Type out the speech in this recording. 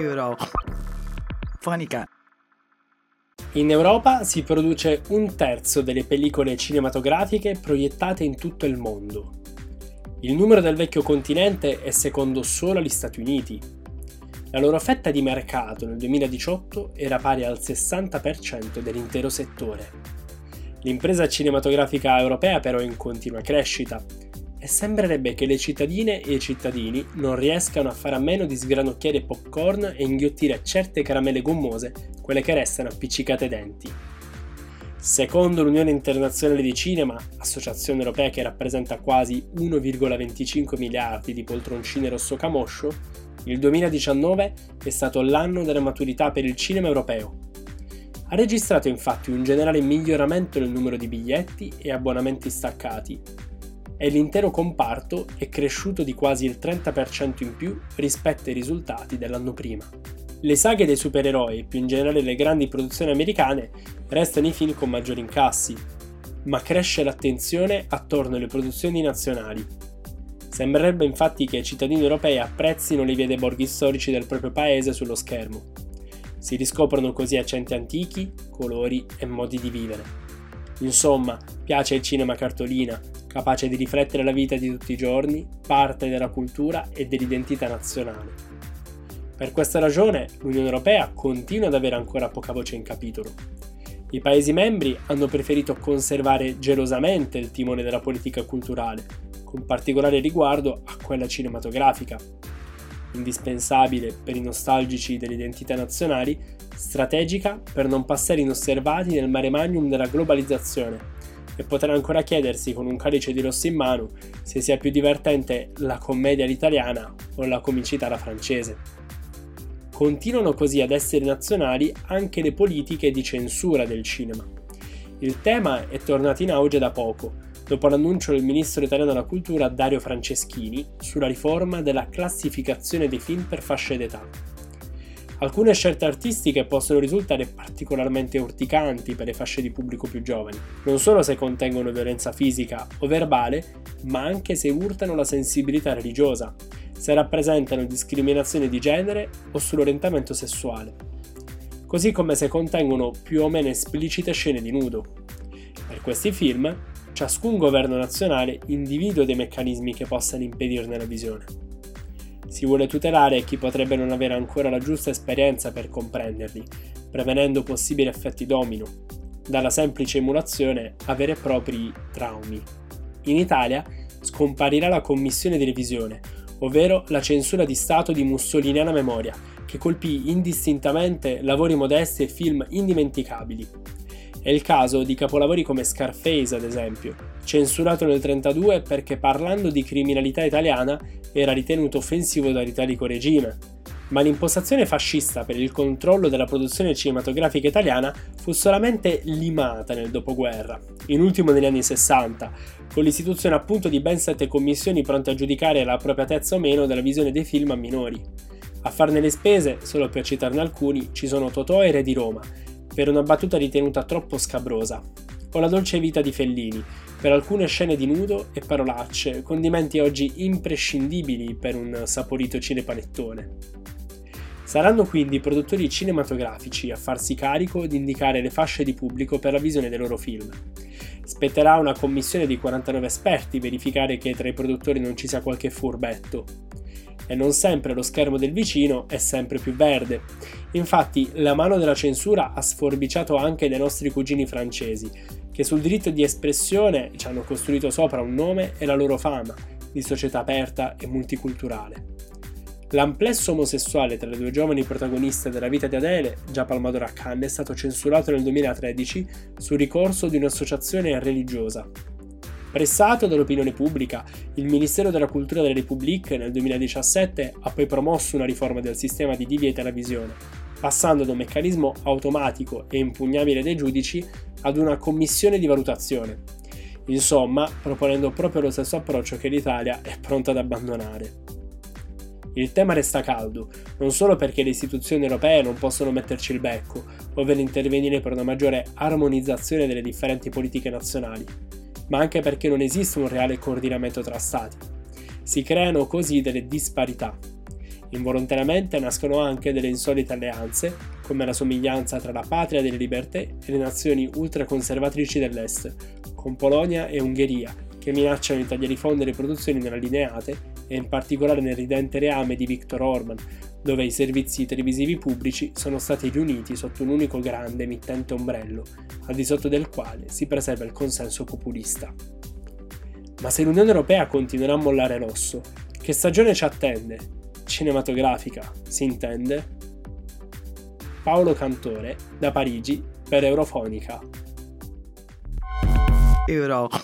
Eurofonica. In Europa si produce un terzo delle pellicole cinematografiche proiettate in tutto il mondo. Il numero del vecchio continente è secondo solo agli Stati Uniti. La loro fetta di mercato nel 2018 era pari al 60% dell'intero settore. L'impresa cinematografica europea però è in continua crescita e sembrerebbe che le cittadine e i cittadini non riescano a fare a meno di sgranocchiare popcorn e inghiottire certe caramelle gommose, quelle che restano appiccicate ai denti. Secondo l'Unione Internazionale di Cinema, associazione europea che rappresenta quasi 1,25 miliardi di poltroncine rosso camoscio, il 2019 è stato l'anno della maturità per il cinema europeo. Ha registrato infatti un generale miglioramento nel numero di biglietti e abbonamenti staccati, e l'intero comparto è cresciuto di quasi il 30% in più rispetto ai risultati dell'anno prima. Le saghe dei supereroi e più in generale le grandi produzioni americane restano i film con maggiori incassi, ma cresce l'attenzione attorno alle produzioni nazionali. Sembrerebbe infatti che i cittadini europei apprezzino le vie dei borghi storici del proprio paese sullo schermo. Si riscoprono così accenti antichi, colori e modi di vivere. Insomma, piace il cinema cartolina, capace di riflettere la vita di tutti i giorni, parte della cultura e dell'identità nazionale. Per questa ragione l'Unione Europea continua ad avere ancora poca voce in capitolo. I Paesi membri hanno preferito conservare gelosamente il timone della politica culturale, con particolare riguardo a quella cinematografica. Indispensabile per i nostalgici delle identità nazionali, strategica per non passare inosservati nel mare magnum della globalizzazione e potrà ancora chiedersi con un calice di rosso in mano se sia più divertente la commedia all'italiana o la comicità alla francese. Continuano così ad essere nazionali anche le politiche di censura del cinema. Il tema è tornato in auge da poco, dopo l'annuncio del ministro italiano della cultura Dario Franceschini sulla riforma della classificazione dei film per fasce d'età. Alcune scelte artistiche possono risultare particolarmente urticanti per le fasce di pubblico più giovani, non solo se contengono violenza fisica o verbale, ma anche se urtano la sensibilità religiosa, se rappresentano discriminazione di genere o sull'orientamento sessuale, così come se contengono più o meno esplicite scene di nudo. Per questi film, ciascun governo nazionale individua dei meccanismi che possano impedirne la visione. Si vuole tutelare chi potrebbe non avere ancora la giusta esperienza per comprenderli, prevenendo possibili effetti domino, dalla semplice emulazione a veri e propri traumi. In Italia scomparirà la commissione di revisione, ovvero la censura di Stato di mussoliniana memoria, che colpì indistintamente lavori modesti e film indimenticabili. È il caso di capolavori come Scarface, ad esempio, censurato nel 1932 perché parlando di criminalità italiana era ritenuto offensivo dall'italico regime, ma l'impostazione fascista per il controllo della produzione cinematografica italiana fu solamente limata nel dopoguerra, in ultimo negli anni 60, con l'istituzione appunto di ben sette commissioni pronte a giudicare l'appropriatezza o meno della visione dei film a minori. A farne le spese, solo per citarne alcuni, ci sono Totò e Re di Roma, per una battuta ritenuta troppo scabrosa, o La dolce vita di Fellini, per alcune scene di nudo e parolacce, condimenti oggi imprescindibili per un saporito cinepanettone. Saranno quindi i produttori cinematografici a farsi carico di indicare le fasce di pubblico per la visione dei loro film. Spetterà una commissione di 49 esperti verificare che tra i produttori non ci sia qualche furbetto. E non sempre lo schermo del vicino è sempre più verde. Infatti, la mano della censura ha sforbiciato anche dai nostri cugini francesi, che sul diritto di espressione ci hanno costruito sopra un nome e la loro fama di società aperta e multiculturale. L'amplesso omosessuale tra le due giovani protagoniste della vita di Adele, già palmato a Cannes, è stato censurato nel 2013 su ricorso di un'associazione religiosa. Pressato dall'opinione pubblica, il Ministero della Cultura della Repubblica nel 2017 ha poi promosso una riforma del sistema di DV e televisione, passando da un meccanismo automatico e impugnabile dai giudici ad una commissione di valutazione. Insomma, proponendo proprio lo stesso approccio che l'Italia è pronta ad abbandonare. Il tema resta caldo, non solo perché le istituzioni europee non possono metterci il becco, ovvero intervenire per una maggiore armonizzazione delle differenti politiche nazionali, ma anche perché non esiste un reale coordinamento tra Stati. Si creano così delle disparità Involontariamente nascono anche delle insolite alleanze, come la somiglianza tra la patria delle libertà e le nazioni ultraconservatrici dell'Est, con Polonia e Ungheria, che minacciano di tagliare i fondi produzioni non allineate e in particolare nel ridente reame di Viktor Orban, dove i servizi televisivi pubblici sono stati riuniti sotto un unico grande emittente ombrello, al di sotto del quale si preserva il consenso populista. Ma se l'Unione Europea continuerà a mollare rosso, che stagione ci attende? Cinematografica, si intende? Paolo Cantore, da Parigi, per Eurofonica. Eurofonica.